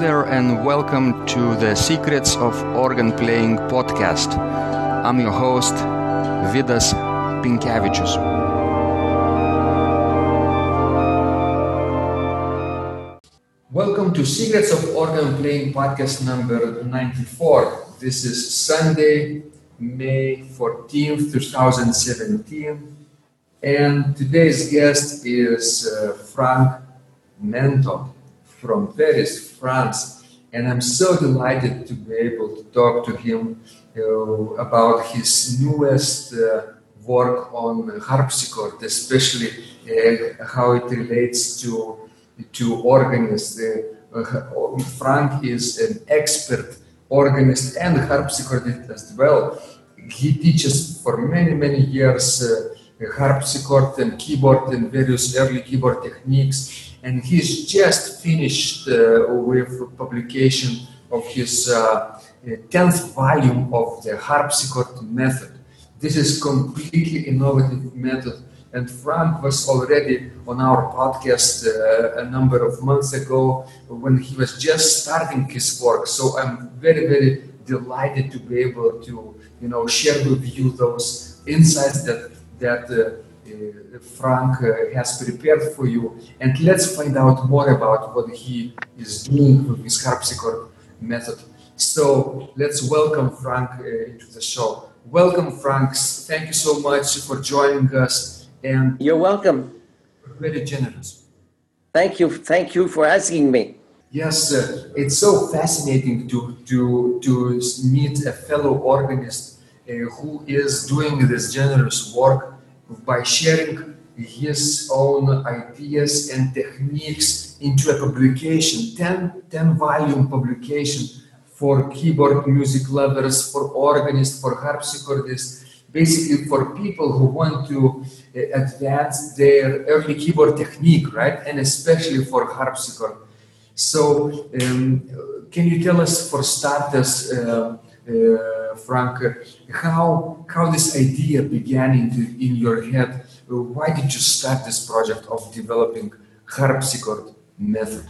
there, and welcome to the Secrets of Organ Playing podcast. I'm your host, Vidas Pinkevičius. Welcome to Secrets of Organ Playing podcast number 94. This is Sunday, May 14th, 2017. And today's guest is uh, Frank Mento from Paris, France. And I'm so delighted to be able to talk to him uh, about his newest uh, work on harpsichord, especially uh, how it relates to, to organists. Uh, Frank is an expert organist and harpsichordist as well. He teaches for many, many years uh, harpsichord and keyboard and various early keyboard techniques. And he's just finished uh, with publication of his uh, 10th volume of the harpsichord method. This is completely innovative method. And Frank was already on our podcast uh, a number of months ago when he was just starting his work. So I'm very, very delighted to be able to, you know, share with you those insights that that uh, uh, Frank uh, has prepared for you. And let's find out more about what he is doing with his harpsichord method. So let's welcome Frank into the show. Welcome, Frank. Thank you so much for joining us. And you're welcome. Very generous. Thank you. Thank you for asking me. Yes, uh, it's so fascinating to to to meet a fellow organist uh, who is doing this generous work by sharing his own ideas and techniques into a publication 10, 10 volume publication for keyboard music lovers for organists for harpsichordists basically for people who want to uh, advance their early keyboard technique right? And especially for harpsichord. So um, can you tell us for starters uh, Uh, Frank, how how this idea began into, in your head? Why did you start this project of developing harpsichord method?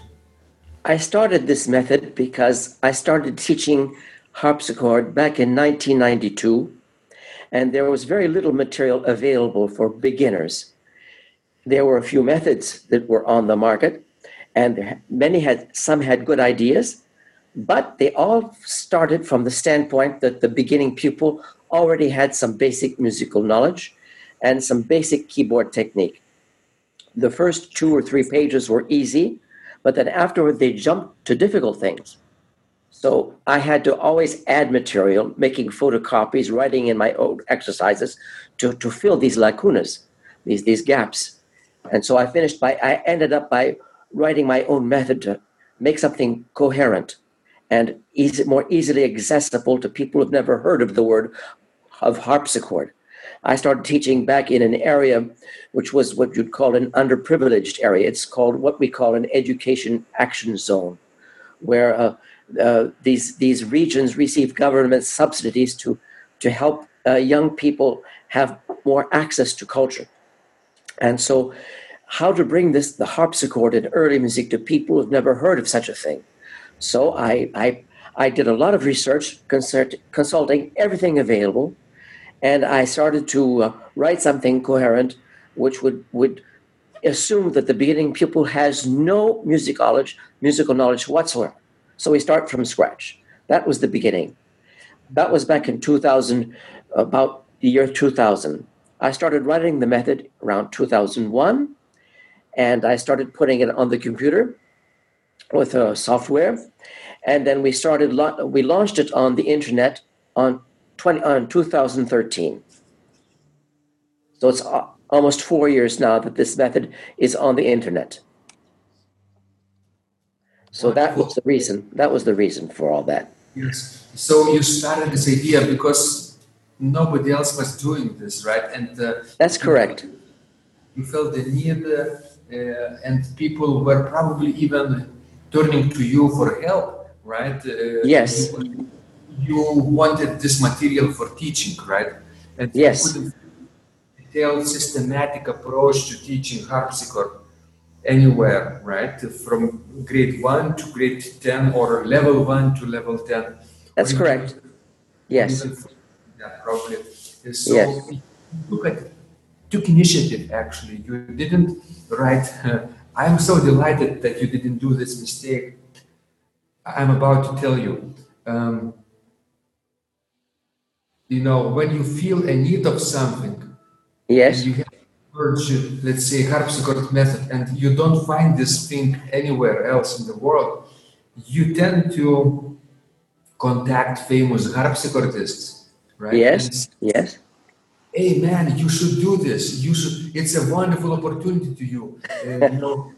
I started this method because I started teaching harpsichord back in 1992, and there was very little material available for beginners. There were a few methods that were on the market, and many had some had good ideas, but they all started from the standpoint that the beginning pupil already had some basic musical knowledge and some basic keyboard technique. The first two or three pages were easy, but then afterward they jumped to difficult things. So I had to always add material, making photocopies, writing in my own exercises to, to fill these lacunas, these, these gaps. And so I finished by, I ended up by writing my own method to make something coherent and more easily accessible to people who've never heard of the word of harpsichord. I started teaching back in an area which was what you'd call an underprivileged area. It's called what we call an education action zone, where uh, uh, these these regions receive government subsidies to to help uh, young people have more access to culture. And so, how to bring this the harpsichord and early music to people who've never heard of such a thing? So I, I, I did a lot of research, consult, consulting everything available, and I started to uh, write something coherent, which would, would assume that the beginning pupil has no music knowledge, musical knowledge whatsoever. So we start from scratch. That was the beginning. That was back in 2000, about the year 2000. I started writing the method around 2001, and I started putting it on the computer with a software, and then we started. We launched it on the internet on twenty on 2013. So it's almost four years now that this method is on the internet. So that was the reason. That was the reason for all that. Yes. So you started this idea because nobody else was doing this, right? And uh, that's correct. You felt the need, uh, and people were probably even turning to you for help, right? Uh, yes. You, you, wanted this material for teaching, right? And yes. Detailed, systematic approach to teaching harpsichord. anywhere, right? From grade one to grade 10 or level one to level 10. That's correct. even- Yes. even- Yeah, probably. So Yes. look at took initiative actually. You didn't write. I'm so delighted that you didn't do this mistake. I'm about to tell you. Um, you know, when you feel a need of something, Yes. you have urge, let's say, harpsichord method, and you don't find this thing anywhere else in the world, you tend to contact famous harpsichordists, right? Yes. And Yes. Hey man, you should do this. You should. It's a wonderful opportunity to you. Uh, you know,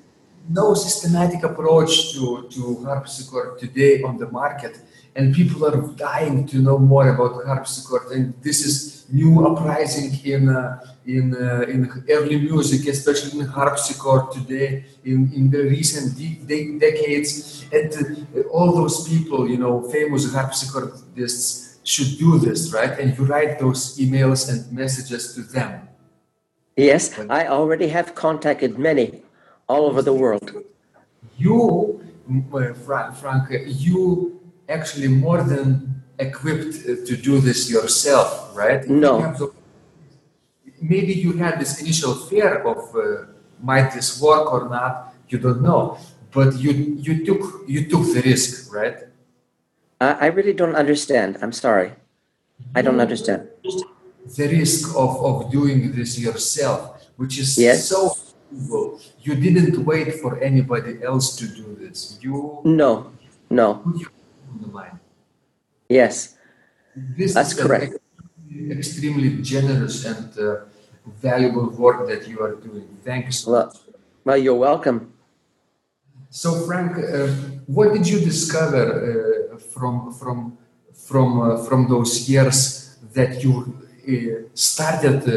no systematic approach to to harpsichord today on the market, and people are dying to know more about harpsichord. And this is new uprising in uh, in uh, in early music, especially in harpsichord today. In in the recent de- de- decades, and uh, all those people, you know, famous harpsichordists should do this, right? And you write those emails and messages to them. Yes. I already have contacted many all over the world. You, uh, Frank, Frank, you actually more than equipped uh, to do this yourself, right? No. Maybe you had this initial fear of uh, might this work or not. You don't know, but you you took you took the risk, right? I, I really don't understand. I'm sorry. I don't understand. the risk of, of doing this yourself, which is Yes. so valuable. You didn't wait for anybody else to do this. You No. No. put your on. Yes. This That's correct. extremely- generous and uh, valuable work that you are doing. Thank you so much. Well, well, you're welcome. So, Frank, uh, what did you discover uh, from from from uh, from those years that you uh, started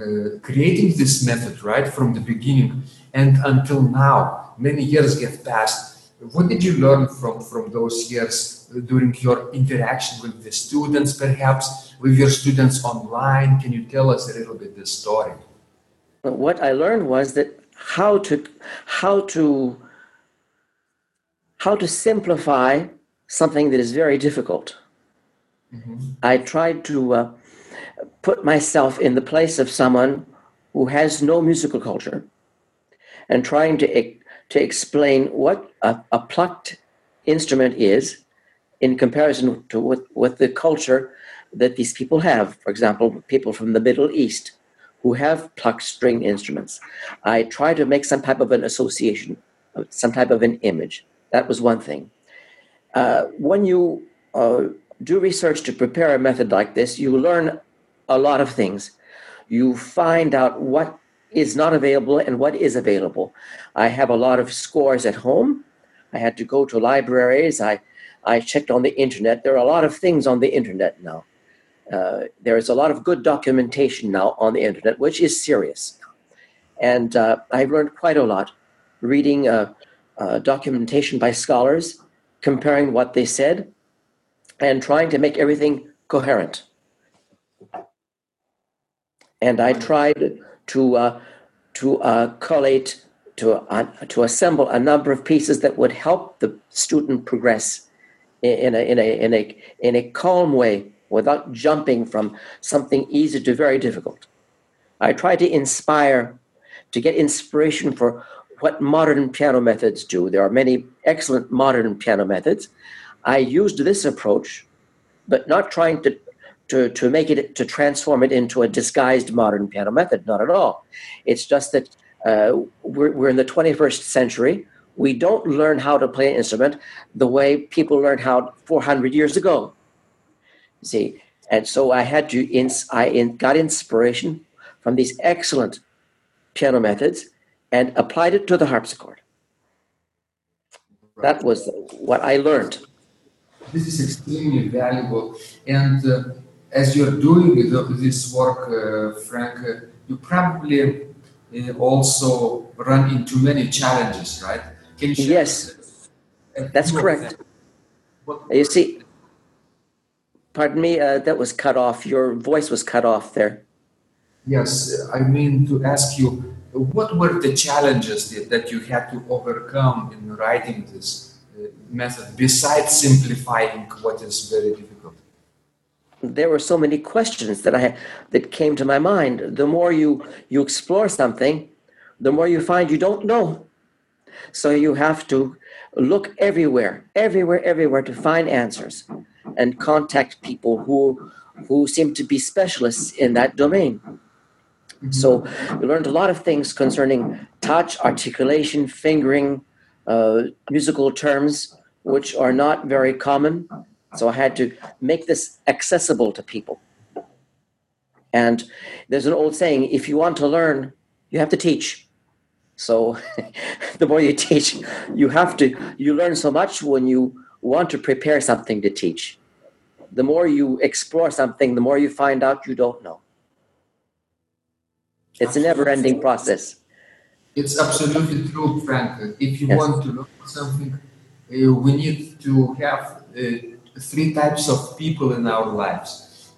uh, creating this method, right, from the beginning and until now? Many years have passed. What did you learn from from those years during your interaction with the students, perhaps with your students online? Can you tell us a little bit this story? What I learned was that how to how to how to simplify something that is very difficult. I tried to uh, put myself in the place of someone who has no musical culture and trying to, to explain what a, a plucked instrument is in comparison to what, what the culture that these people have. For example, people from the Middle East who have plucked string instruments. I try to make some type of an association, some type of an image. That was one thing. Uh, when you uh, do research to prepare a method like this, you learn a lot of things. You find out what is not available and what is available. I have a lot of scores at home. I had to go to libraries. I, I checked on the internet. There are a lot of things on the internet now. Uh, there is a lot of good documentation now on the internet, which is serious. And uh, I've learned quite a lot reading uh, uh, documentation by scholars, comparing what they said, and trying to make everything coherent. And I tried to uh, to uh, collate to uh, to assemble a number of pieces that would help the student progress in a in a in a in a calm way without jumping from something easy to very difficult. I try to inspire, to get inspiration for what modern piano methods do. There are many excellent modern piano methods. I used this approach, but not trying to, to, to make it, to transform it into a disguised modern piano method, not at all. It's just that uh, we're, we're in the 21st century. We don't learn how to play an instrument the way people learned how 400 years ago. See, and so I had to, ins- I in, got inspiration from these excellent piano methods and applied it to the harpsichord. That was what I learned. This is extremely valuable. And uh, as you're doing the- this work, uh, Frank, uh, you probably uh, also run into many challenges, right? Can you share Yes, that's correct. What- You see, pardon me, uh, that was cut off. Your voice was cut off there. Yes, I mean to ask you, what were the challenges that, you had to overcome in writing this uh, method besides simplifying what is very difficult? There were so many questions that I that came to my mind. The more you you explore something, the more you find you don't know. So you have to look everywhere, everywhere, everywhere to find answers and contact people who who seem to be specialists in that domain. So we learned a lot of things concerning touch, articulation, fingering, uh, musical terms, which are not very common. So I had to make this accessible to people. And there's an old saying if you want to learn, you have to teach. So the more you teach, you have to, you learn so much when you want to prepare something to teach. The more you explore something, the more you find out you don't know. It's a never ending process. It's absolutely true, Frank. If you Yes. want to learn something, uh, we need to have uh, three types of people in our lives.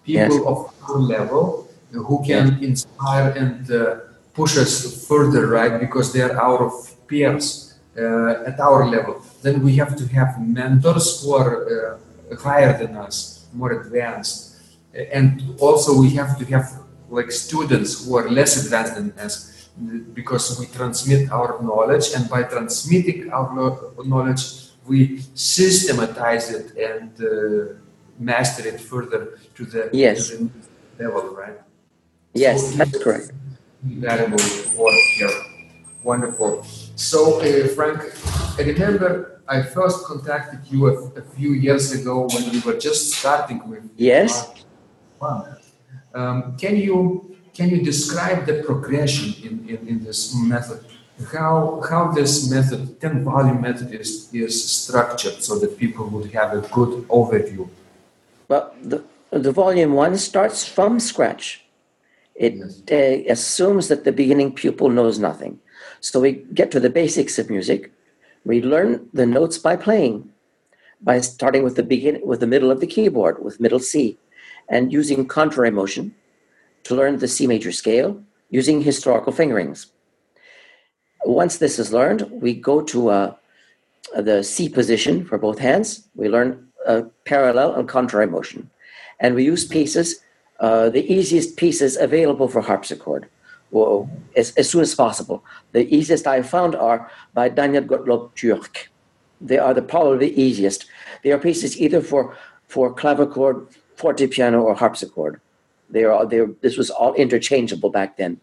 People Yes. of our level uh, who can inspire and uh, push us further, right? Because they are our peers uh, at our level. Then we have to have mentors who are uh, higher than us, more advanced. And also we have to have like students who are less advanced than us because we transmit our knowledge and by transmitting our knowledge we systematize it and uh, master it further to the, Yes. to the level right Yes, So that's correct. valuable work here wonderful so uh, frank i remember i first contacted you a, a few years ago when we were just starting with Yes. Wow. Um, can you can you describe the progression in, in, in this method? How how this method, 10 volume method is, is structured so that people would have a good overview. Well, the, the volume one starts from scratch. It Yes. uh, assumes that the beginning pupil knows nothing. So we get to the basics of music. We learn the notes by playing, by starting with the begin with the middle of the keyboard, with middle C, and using contrary motion to learn the C major scale using historical fingerings. Once this is learned, we go to uh, the C position for both hands. We learn uh, parallel and contrary motion. And we use pieces, uh, the easiest pieces available for harpsichord, well, as, as soon as possible. The easiest I found are by Daniel Gottlob Türk. They are the probably the easiest. They are pieces either for, for clavichord, fortepiano, or harpsichord. They are, they this was all interchangeable back then.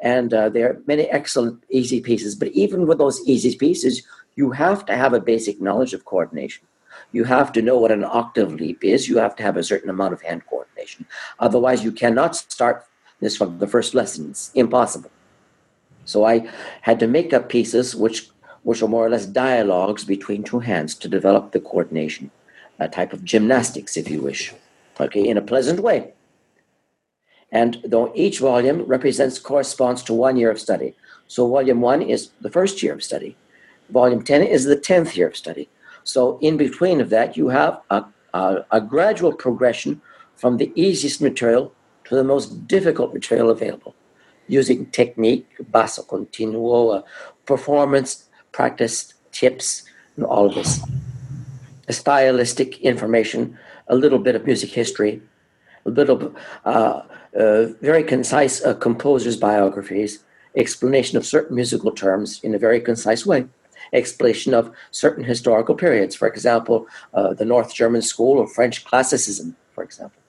And uh, there are many excellent easy pieces. But even with those easy pieces, you have to have a basic knowledge of coordination. You have to know what an octave leap is. You have to have a certain amount of hand coordination. Otherwise, you cannot start this from the first lesson. It's impossible. So I had to make up pieces which, which are more or less dialogues between two hands to develop the coordination, a type of gymnastics, if you wish, okay, in a pleasant way. And though each volume represents corresponds to one year of study. So volume one is the first year of study. Volume 10 is the 10th year of study. So in between of that, you have a, a, a gradual progression from the easiest material to the most difficult material available, using technique, basso continuo, uh, performance, practice tips, and all of this. Stylistic information, a little bit of music history, a little uh, uh, very concise uh, composers' biographies, explanation of certain musical terms in a very concise way, explanation of certain historical periods, for example, uh, the North German School of French Classicism, for example,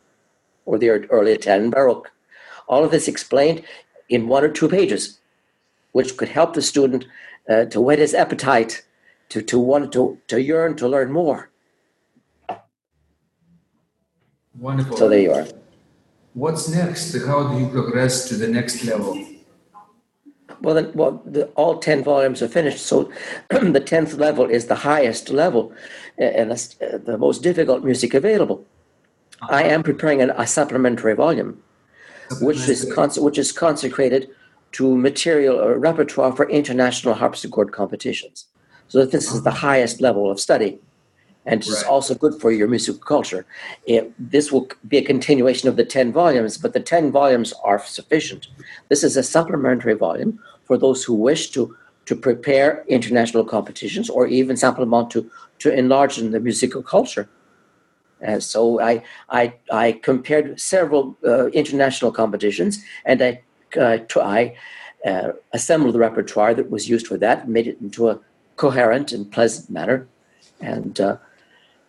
or the early Italian Baroque. All of this explained in one or two pages, which could help the student uh, to whet his appetite, to, to want to, to yearn to learn more. Wonderful. So there you are. What's next? How do you progress to the next level? Well, then, well, the, all ten volumes are finished. So, the tenth level is the highest level, and that's, uh, the most difficult music available. I am preparing an, a supplementary volume, which is cons- which is consecrated to material or repertoire for international harpsichord competitions. So this is the highest level of study, and it's Right. also good for your musical culture. It, this will be a continuation of the ten volumes, but the ten volumes are sufficient. This is a supplementary volume for those who wish to to prepare international competitions or even simplement to to enlarge in the musical culture. And so I I, I compared several uh, international competitions and I uh, I uh, assembled the repertoire that was used for that, made it into a coherent and pleasant manner, and uh,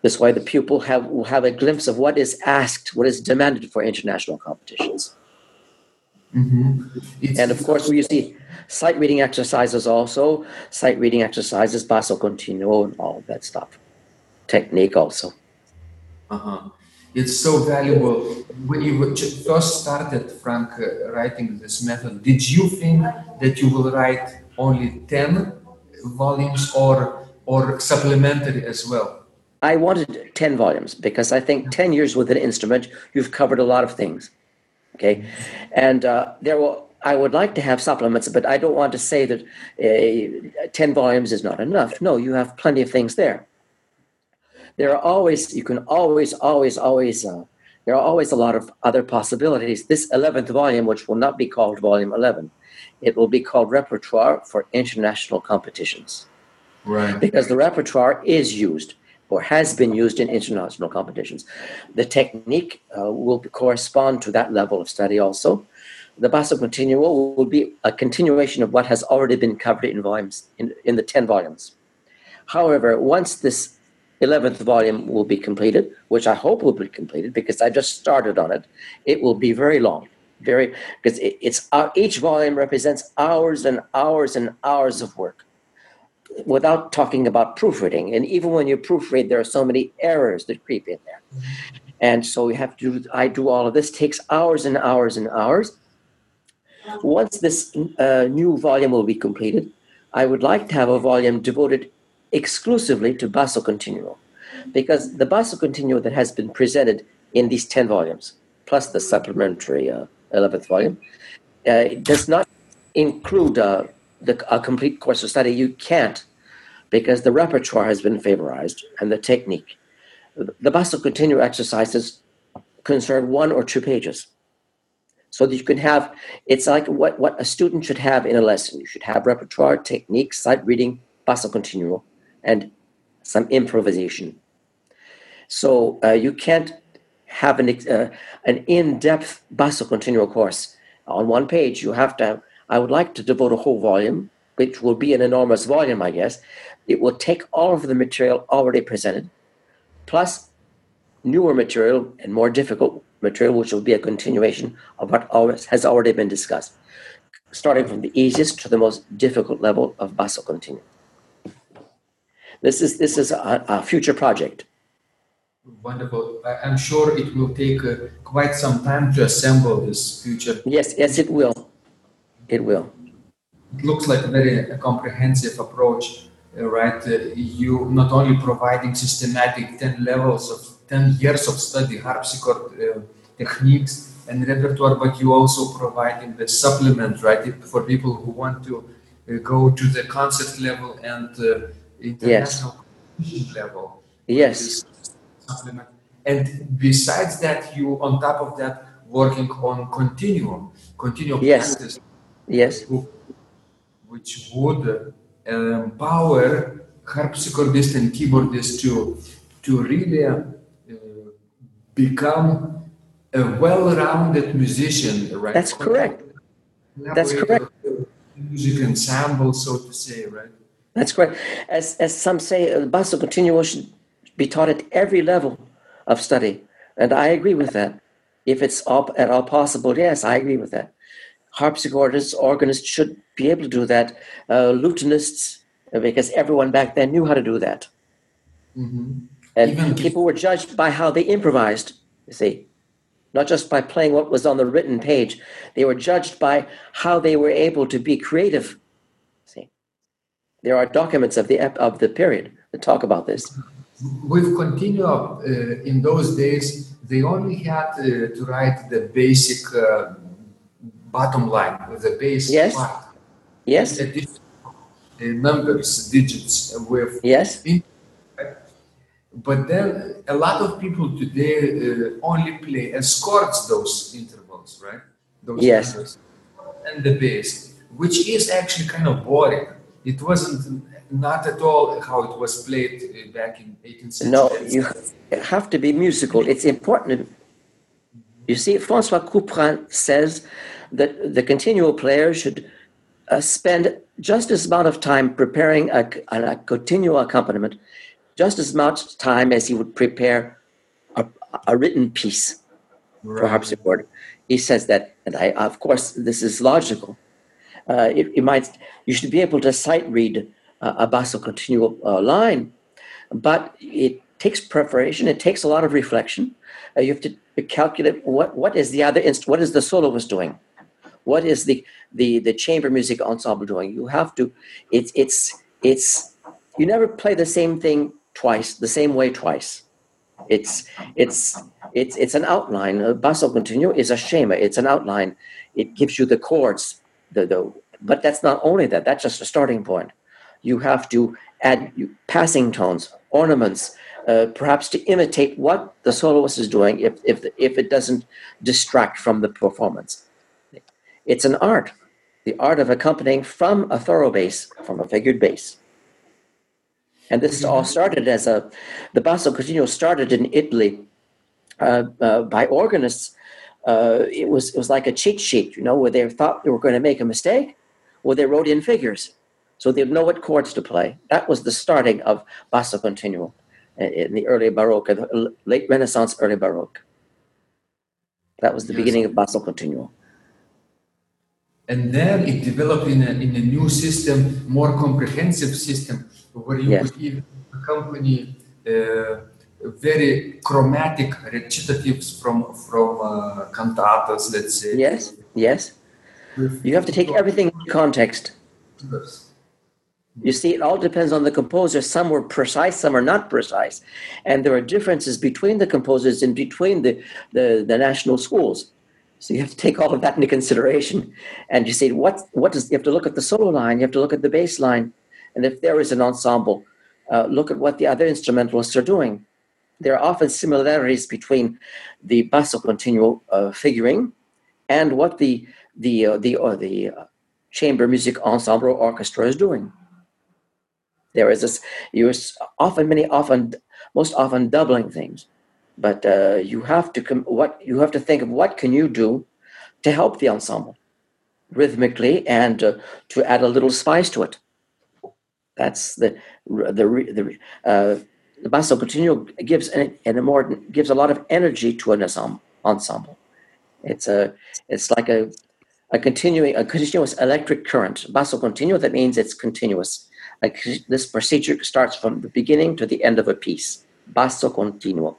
this way the pupil have will have a glimpse of what is asked, what is demanded for international competitions. Mm-hmm. And of course, we see sight reading exercises also, sight reading exercises, basso continuo, and all that stuff. Technique also. Uh-huh. It's so valuable. When you first started, Frank, uh, writing this method, did you think that you will write only 10 volumes or, or supplementary as well? I wanted 10 volumes because I think 10 years with an instrument, you've covered a lot of things. Okay. And uh, there will, I would like to have supplements, but I don't want to say that uh, 10 volumes is not enough. No, you have plenty of things there there are always, you can always, always, always, uh, there are always a lot of other possibilities. This 11th volume, which will not be called Volume 11, it will be called Repertoire for International Competitions. Right. Because the repertoire is used or has been used in international competitions. The technique uh, will correspond to that level of study also. The basso continuo will be a continuation of what has already been covered in volumes in, in the 10 volumes. However, once this 11th volume will be completed, which I hope will be completed because I just started on it. It will be very long, very because it, it's uh, each volume represents hours and hours and hours of work without talking about proofreading. And even when you proofread, there are so many errors that creep in there. And so we have to do, I do all of this, takes hours and hours and hours. Once this uh, new volume will be completed, I would like to have a volume devoted exclusively to basso continuo because the basso continuo that has been presented in these 10 volumes plus the supplementary uh, 11th volume uh, does not include uh, the, a complete course of study you can't because the repertoire has been favorized and the technique the basso continuo exercises concern one or two pages so that you can have it's like what, what a student should have in a lesson you should have repertoire technique sight reading basso continuo and some improvisation. So uh, you can't have an, uh, an in-depth basso continuo course on one page. You have to. I would like to devote a whole volume, which will be an enormous volume, I guess. It will take all of the material already presented, plus newer material and more difficult material, which will be a continuation of what has already been discussed, starting from the easiest to the most difficult level of basso continuo. This is this is a, a future project. Wonderful. I'm sure it will take uh, quite some time to assemble this future. Yes, yes, it will. It will. It looks like a very comprehensive approach, uh, right? Uh, you not only providing systematic 10 levels of 10 years of study, harpsichord uh, techniques and repertoire, but you also providing the supplement, right? For people who want to uh, go to the concert level and uh, international yes. level. Yes. And besides that, you on top of that working on continuum, continuum yes. practice. Yes. Which would empower harpsichordists and keyboardists to to really uh, become a well-rounded musician, right? That's correct. That's correct. Music ensemble, so to say, right? That's correct. As, as some say, the basso continuo should be taught at every level of study. And I agree with that. If it's all, at all possible, yes, I agree with that. Harpsichordists, organists should be able to do that. Uh, lutenists, uh, because everyone back then knew how to do that. Mm-hmm. And Even people were judged by how they improvised, you see, not just by playing what was on the written page. They were judged by how they were able to be creative See, there are documents of the of the period that talk about this. With Continuo, uh, in those days, they only had uh, to write the basic uh, bottom line, the bass yes. part. Yes. Uh, numbers, digits with. Yes. But then a lot of people today uh, only play and scores those intervals, right? Those yes. and the bass which is actually kind of boring. It wasn't not at all how it was played uh, back in 18th century. No, you have to be musical. It's important. You see, Francois Couperin says that the continuo player should uh, spend just as amount of time preparing a, a, continuo accompaniment, just as much time as he would prepare a, a written piece right. for harpsichord. He says that, and I, of course, this is logical. Uh, it, it, might, you should be able to sight read uh, a basso continuo uh, line, but it takes preparation. It takes a lot of reflection. Uh, you have to calculate what, what is the other inst- what is the soloist doing, what is the, the the chamber music ensemble doing. You have to. It's it's it's you never play the same thing twice, the same way twice. It's it's it's it's an outline. A basso continuo is a schema. It's an outline. It gives you the chords. The the but that's not only that. That's just a starting point. You have to add passing tones, ornaments, uh, perhaps to imitate what the soloist is doing if, if, if it doesn't distract from the performance. It's an art, the art of accompanying from a thorough bass, from a figured bass. And this all started as a, the basso continuo started in Italy uh, uh, by organists. Uh, it was it was like a cheat sheet, you know, where they thought they were going to make a mistake, well, they wrote in figures, so they'd know what chords to play. That was the starting of basso continuo in the early Baroque, the late Renaissance, early Baroque. That was the yes. beginning of basso continuo. And then it developed in a, in a new system, more comprehensive system, where you yes. could even accompany uh, very chromatic recitatives from from uh, cantatas, let's say. Yes, yes. You have to take everything in context. Yes. You see, it all depends on the composer. Some were precise, some are not precise. And there are differences between the composers and between the, the, the national schools. So you have to take all of that into consideration. And you say, what, what does, you have to look at the solo line, you have to look at the bass line. And if there is an ensemble, uh, look at what the other instrumentalists are doing. There are often similarities between the basso continuo uh, figuring and what the, the, uh, the, uh, the chamber music ensemble or orchestra is doing. There is this, you're often, many often, most often doubling things, but uh, you have to com- what you have to think of what can you do to help the ensemble rhythmically and uh, to add a little spice to it. That's the the the uh, the basso continuo gives and a more gives a lot of energy to an ensemble. It's a it's like a a continuing a continuous electric current. Basso continuo that means it's continuous. Like this procedure starts from the beginning to the end of a piece. Basso continuo,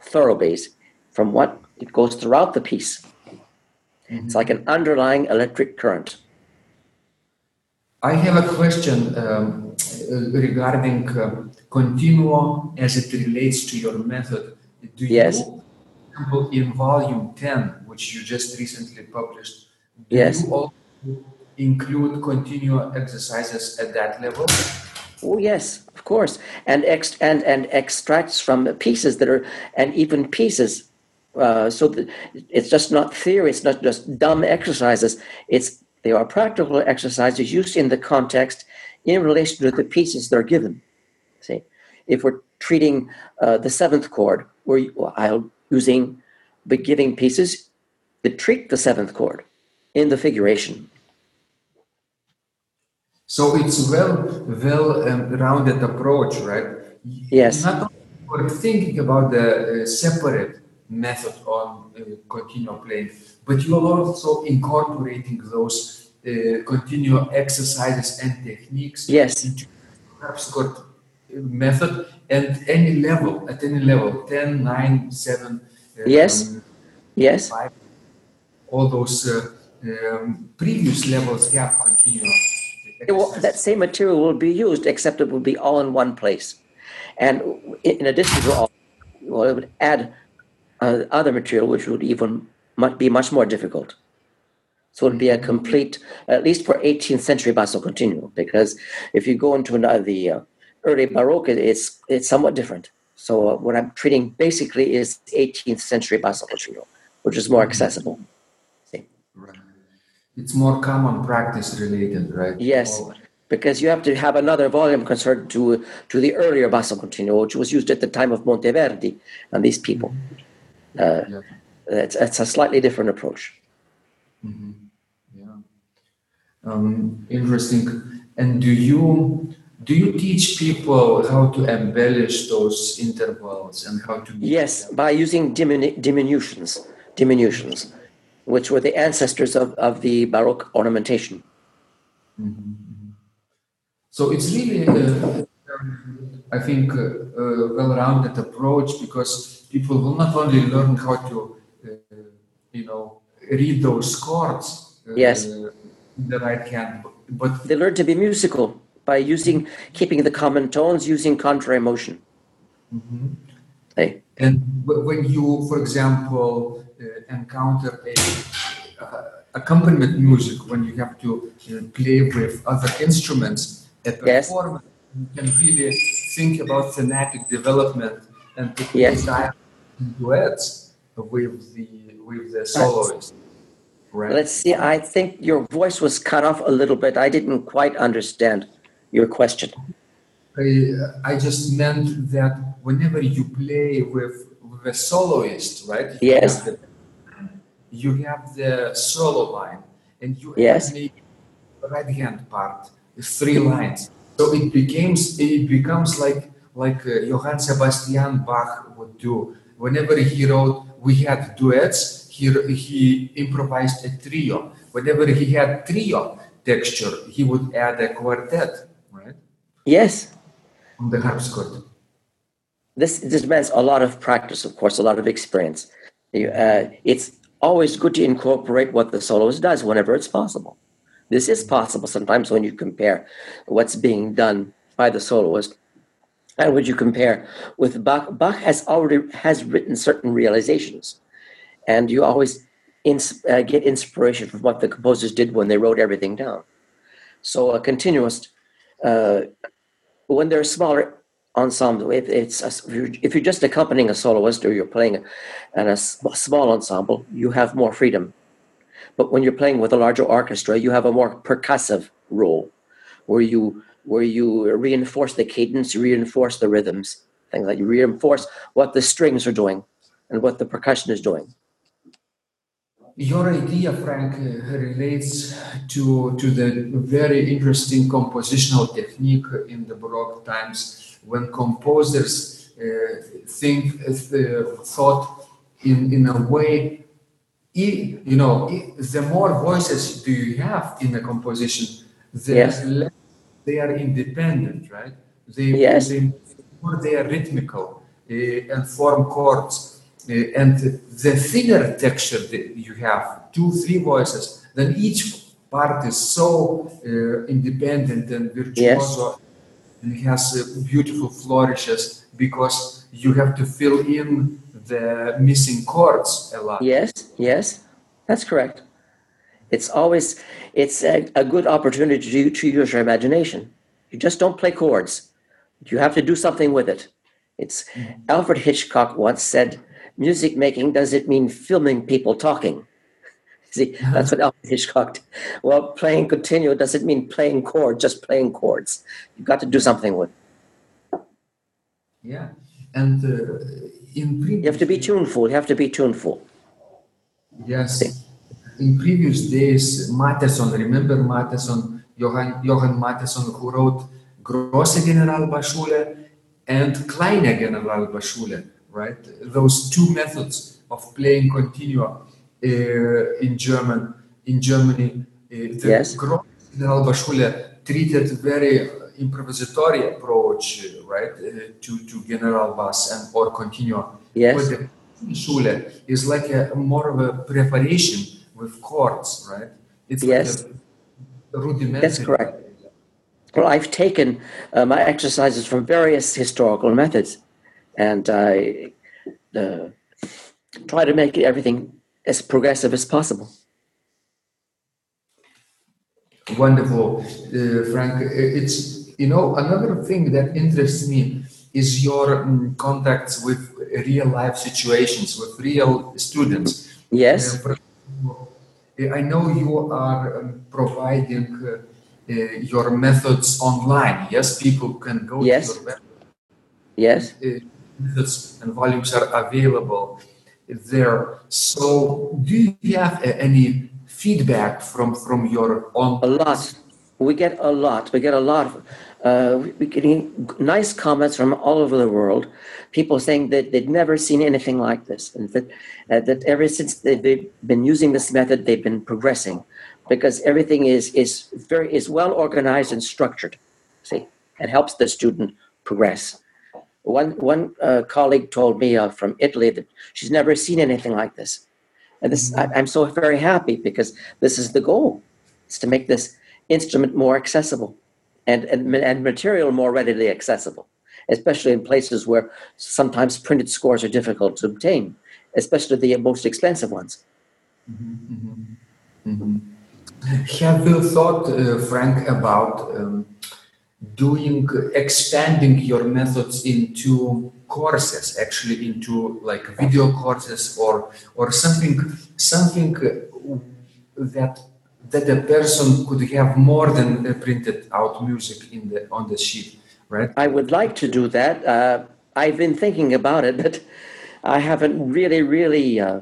thorough bass, from what it goes throughout the piece. Mm-hmm. It's like an underlying electric current. I have a question um, regarding uh, continuo as it relates to your method. Do yes. you, in volume 10, which you just recently published, do yes. you also include continuo exercises at that level? Oh yes, of course, and ex- and and extracts from pieces that are and even pieces. Uh, so it's just not theory. It's not just dumb exercises. It's they are practical exercises used in the context in relation to the pieces that are given. See, if we're treating uh, the seventh chord, we're I'll using the giving pieces that treat the seventh chord in the figuration. So it's well, well um, rounded approach, right? Yes. Not only thinking about the uh, separate method on uh, continuo playing, but you are also incorporating those uh, continuo exercises and techniques yes. into harpsichord method and any level, at any level, 10, 9, 7, uh, yes, um, yes, 5, all those uh, um, previous levels have continuo will, that same material will be used, except it will be all in one place. And in addition to all, well, it would add uh, other material, which would even might be much more difficult. So it would be a complete, at least for 18th century basso continuo, because if you go into another, the uh, early Baroque, it's it's somewhat different. So uh, what I'm treating basically is 18th century basso continuo, which is more accessible. It's more common practice related, right? Yes, because you have to have another volume concerned to to the earlier basso continuo, which was used at the time of Monteverdi and these people. Uh, yeah. it's, it's a slightly different approach. Yeah. Um, interesting. And do you do you teach people how to embellish those intervals and how to Yes, them? by using diminu- diminutions, diminutions, which were the ancestors of, of the Baroque ornamentation. So it's really, uh, I think, uh, a well-rounded approach because people will not only learn how to, uh, you know, read those chords uh, Yes. in the right hand, but They learn to be musical by using, keeping the common tones, using contrary motion. Hey, And when you, for example, uh, encounter a uh, accompaniment music, when you have to uh, play with other instruments, a Yes. performance, you can really think about thematic development and to Yes. duets with the with the soloist. Right. let's see. I think your voice was cut off a little bit. I didn't quite understand your question. I, I just meant that whenever you play with, a soloist, right? you Yes. have the- You have the solo line, and you Yes. have the right hand part, three lines. So it becomes it becomes like like uh, Johann Sebastian Bach would do. Whenever he wrote, we had duets. He he improvised a trio. Whenever he had trio texture, he would add a quartet, right? Yes, on the harpsichord. This, this demands a lot of practice, of course, a lot of experience. Uh, it's always good to incorporate what the soloist does whenever it's possible. This is possible sometimes when you compare what's being done by the soloist and when you compare with Bach. Bach has already has written certain realizations, and you always ins- uh, get inspiration from what the composers did when they wrote everything down. So a continuous, uh, when they're smaller ensemble, if it's a, if you're- if you're just accompanying a soloist or you're playing in a small ensemble, you have more freedom. But when you're playing with a larger orchestra, you have a more percussive role, where you where you reinforce the cadence, you reinforce the rhythms, things like you reinforce what the strings are doing and what the percussion is doing. Your idea, Frank, uh, relates to, to the very interesting compositional technique in the Baroque times when composers uh, think, uh, thought in, in a way, you know, the more voices do you have in a composition, the Yes. less they are independent, right? They, Yes. they, more they are rhythmical uh, and form chords. Uh, and the thinner texture that you have, two, three voices, then each part is so uh, independent and virtuoso and it has uh, beautiful flourishes because you have to fill in the missing chords a lot. Yes, yes, that's correct. It's always it's a, a good opportunity to, to use your imagination. You just don't play chords. You have to do something with it. It's Alfred Hitchcock once said, "Music making doesn't mean filming people talking." See, that's what Alfred Hitchcock. Did. Well, playing continuo doesn't mean playing chords, just playing chords. You've got to do something with. it. Yeah. And uh, in previous You have to be tuneful. You have to be tuneful. Yes. In previous days, Mattheson, remember Mattheson, Johann, Johann Mattheson, who wrote Grosse Generalbachschule and Kleine Generalbachschule, right? Those two methods of playing continua uh, in German, in Germany. Uh, the Yes. Grosse Generalbachschule treated very improvisatory approach, uh, right, uh, to, to general bass and or continua. Yes. But the Schule is like a more of a preparation with chords, right? It's Yes. like a rudimentary. That's correct. Well, I've taken uh, my exercises from various historical methods, and I uh, try to make everything as progressive as possible. Wonderful, uh, Frank. It's you know another thing that interests me is your mm, contacts with real life situations with real students. Yes, Uh, I know you are um, providing uh, uh, your methods online. Yes, people can go yes. to your website. Yes. Uh, methods and volumes are available there. So, do you have any feedback from from your own? A lot. We get a lot. We get a lot. Of, uh, we're getting nice comments from all over the world. People saying that they'd never seen anything like this, and that uh, that ever since they've been using this method, they've been progressing, because everything is is very is well organized and structured. See, it helps the student progress. One one uh, colleague told me uh, from Italy that she's never seen anything like this, and this I, I'm so very happy because this is the goal, is to make this instrument more accessible and, and, and material more readily accessible, especially in places where sometimes printed scores are difficult to obtain, especially the most expensive ones. Mm-hmm. Mm-hmm. Have you thought, uh, Frank, about um, doing expanding your methods into courses, actually into like video courses or or something something that that a person could have more than printed out music in the on the sheet, right? I would like to do that. Uh, I've been thinking about it, but I haven't really, really uh,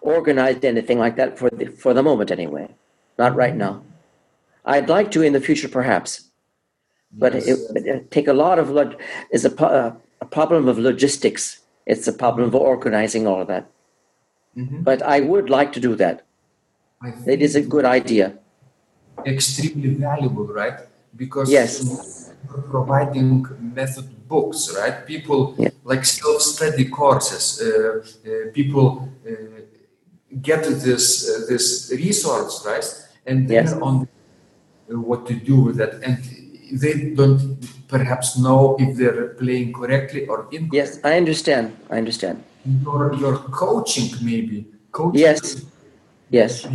organized anything like that for the for the moment, anyway. Not right now. I'd like to in the future, perhaps, but yes. it, it take a lot of log- is a, uh, a problem of logistics. It's a problem of organizing all of that. Mm-hmm. But I would like to do that it is a good idea. Extremely valuable, right? Because yes. providing method books, right? People yeah. like self-study courses. Uh, uh, people uh, get this uh, this resource, right? And then yes. on what to do with that, and they don't perhaps know if they're playing correctly or incorrectly. Yes, I understand. I understand. Your your coaching maybe. Coaching yes Yes.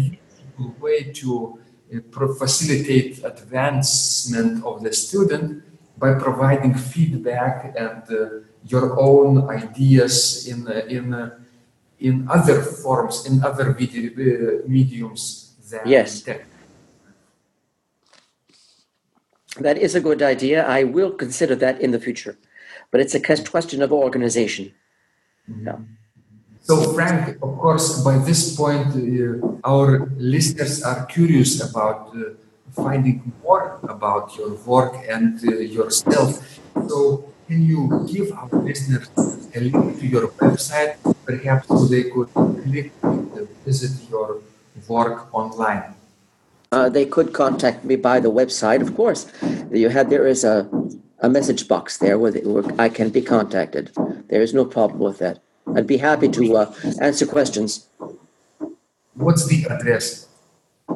way to uh, facilitate advancement of the student by providing feedback and uh, your own ideas in uh, in uh, in other forms in other video, uh, mediums than yes. That is a good idea. I will consider that in the future, but it's a question of organization. Mm-hmm. No. So, Frank, of course, by this point, uh, our listeners are curious about uh, finding more about your work and uh, yourself. So, can you give our listeners a link to your website, perhaps so they could click and visit your work online? Uh, they could contact me by the website, of course. You had there is a, a message box there where, they, where I can be contacted. There is no problem with that. I'd be happy to uh, answer questions. What's the address?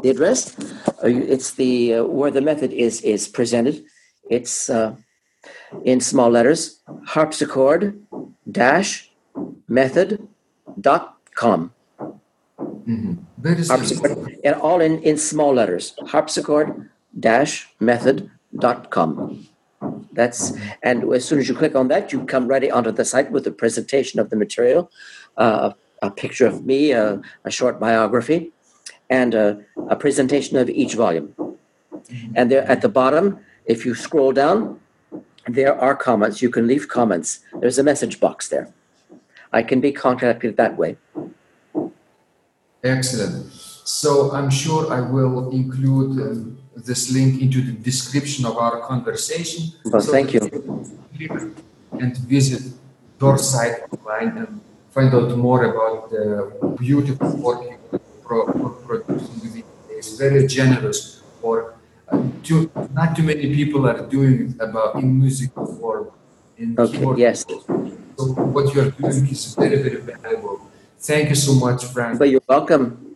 The address? Uh, it's the uh, where the method is is presented. It's uh, in small letters. Harpsichord dash method dot com. Mm-hmm. Harpsichord, and all in, in small letters. Harpsichord dash method dot com. That's and as soon as you click on that, you come right onto the site with a presentation of the material, uh, a picture of me, a, a short biography, and a, a, presentation of each volume. And there at the bottom, if you scroll down, there are comments. You can leave comments. There's a message box there. I can be contacted that way. Excellent. So I'm sure I will include. Um, this link into the description of our conversation. Well, so thank you. And visit your site online and find out more about the beautiful work you pro- producing. It's very generous uh, too, not too many people are doing about in music form. In okay, keyboard. yes. So what you're doing is very, very valuable. Thank you so much, Frank. But you're welcome.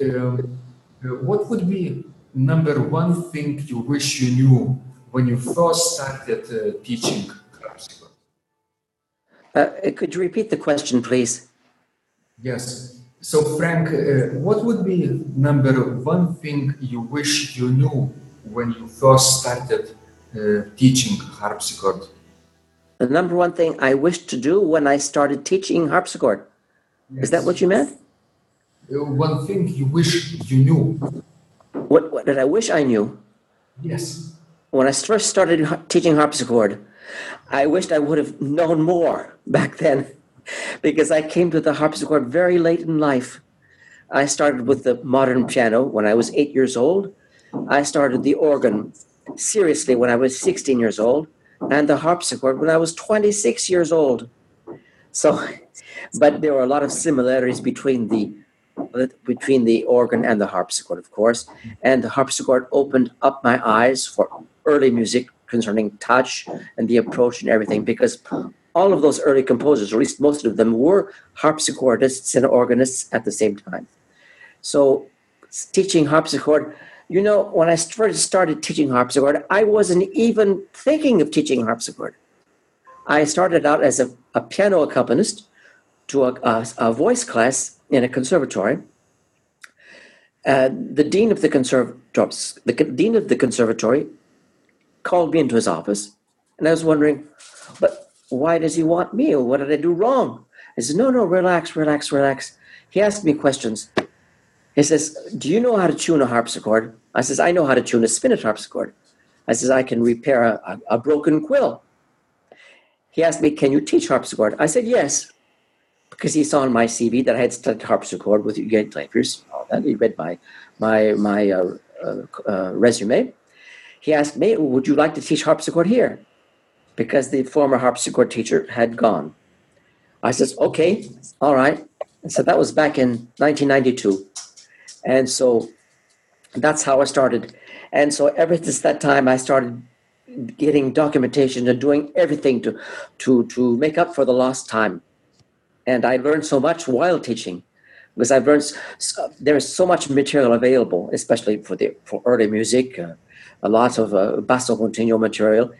Um, uh, what would be number one thing you wish you knew when you first started uh, teaching harpsichord? Uh, could you repeat the question, please? Yes. So, Frank, uh, what would be number one thing you wish you knew when you first started uh, teaching harpsichord? The number one thing I wished to do when I started teaching harpsichord. Yes. Is that what you meant? uh, one thing you wish you knew. What, what did I wish I knew? Yes. When I first started teaching harpsichord, I wished I would have known more back then because I came to the harpsichord very late in life. I started with the modern piano when I was eight years old. I started the organ seriously when I was 16 years old, and the harpsichord when I was 26 years old. So, but there were a lot of similarities between the between the organ and the harpsichord, of course. And the harpsichord opened up my eyes for early music concerning touch and the approach and everything, because all of those early composers, or at least most of them, were harpsichordists and organists at the same time. So, teaching harpsichord, you know, when I first started teaching harpsichord, I wasn't even thinking of teaching harpsichord. I started out as a, a piano accompanist to a, a, a voice class in a conservatory. Uh, the dean of the conservatory, the dean of the conservatory, called me into his office, and I was wondering, but why does he want me? What did I do wrong? I said, no, no, relax, relax, relax. He asked me questions. He says, do you know how to tune a harpsichord? I says, I know how to tune a spinet harpsichord. I says, I can repair a, a, a broken quill. He asked me, can you teach harpsichord? I said, yes because he saw on my CV that I had studied harpsichord with Eugen Gleiffers. And he read my my my uh, uh, uh, resume. He asked me, "Would you like to teach harpsichord here?" Because the former harpsichord teacher had gone. I says, "Okay, all right." so that was back in 1992, and so that's how I started. And so ever since that time, I started getting documentation and doing everything to to to make up for the lost time and I learned so much while teaching because I've learned there's so much material available, especially for the for early music, uh, a lot of uh, basso continuo material.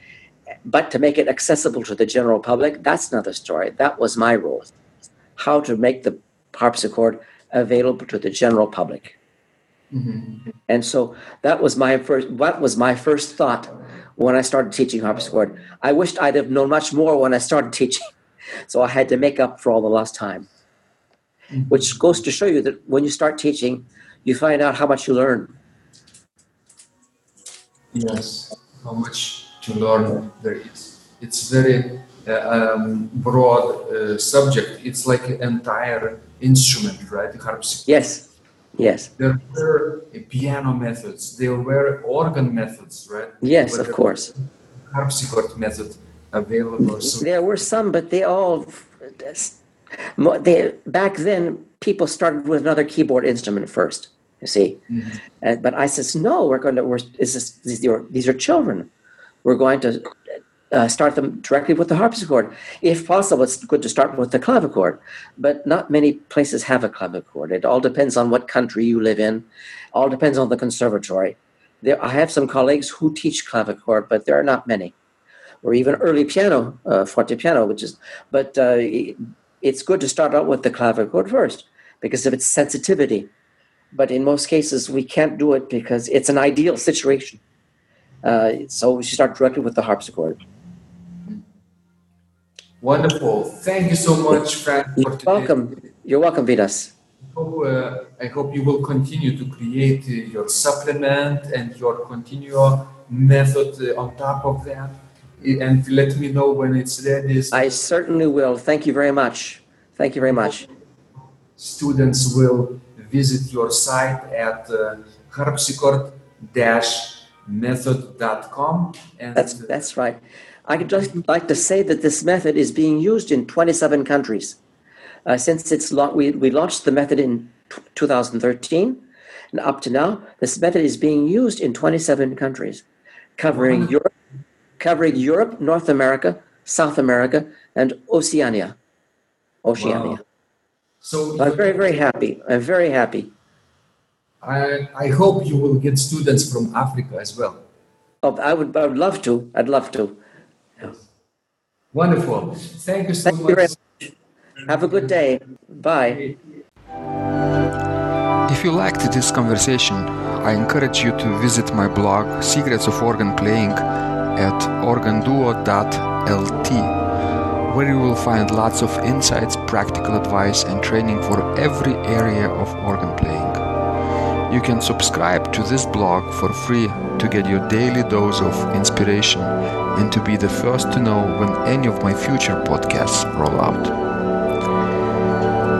But to make it accessible to the general public, that's another story. That was my role, how to make the harpsichord available to the general public. Mm-hmm. And so that was my first. That was my first thought when I started teaching harpsichord. I wished I'd have known much more when I started teaching. So I had to make up for all the lost time, mm-hmm. which goes to show you that when you start teaching, you find out how much you learn. Yes, how much to learn there is. It's very uh, um, broad uh, subject. It's like an entire instrument, right? Harpsichord. Yes. Yes. There were piano methods. There were organ methods, right? Yes, but of course. Harpsichord method available. So there were some, but they all they back then people started with another keyboard instrument first. You see, mm-hmm. uh, but I says no. We're going to. We're is this, these are these are children. We're going to uh, start them directly with the harpsichord. If possible, it's good to start with the clavichord, but not many places have a clavichord. It all depends on what country you live in. All depends on the conservatory. There, I have some colleagues who teach clavichord, but there are not many or even early piano, uh, forte piano, which is, but uh, it's good to start out with the clavichord first because of its sensitivity. But in most cases, we can't do it because it's an ideal situation. Uh, so we should start directly with the harpsichord. Wonderful. Thank you so much, Frank. You're welcome. You're welcome, Vidas. I hope, uh, I hope you will continue to create uh, your supplement and your continuo method uh, on top of that and let me know when it's ready. I certainly will. Thank you very much. Thank you very much. Students will visit your site at uh, harpsichord-method.com. And that's that's right. I would just like to say that this method is being used in 27 countries. Uh, since it's lo- we, we launched the method in t- 2013, and up to now, this method is being used in 27 countries, covering Europe, covering Europe, North America, South America, and Oceania. Oceania. Wow. So I'm very, very happy. I'm very happy. I, I hope you will get students from Africa as well. Oh, I would, I would love to. I'd love to. Yeah. Wonderful. Thank you so Thank much. You Have a good day. Bye. If you liked this conversation, I encourage you to visit my blog, Secrets of Organ Playing, at organduo.lt, where you will find lots of insights, practical advice, and training for every area of organ playing. You can subscribe to this blog for free to get your daily dose of inspiration and to be the first to know when any of my future podcasts roll out.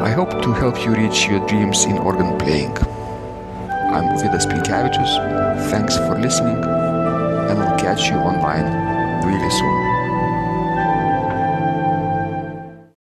I hope to help you reach your dreams in organ playing. I'm Vidas Pinkevičius. Thanks for listening, and I'll catch you online really soon.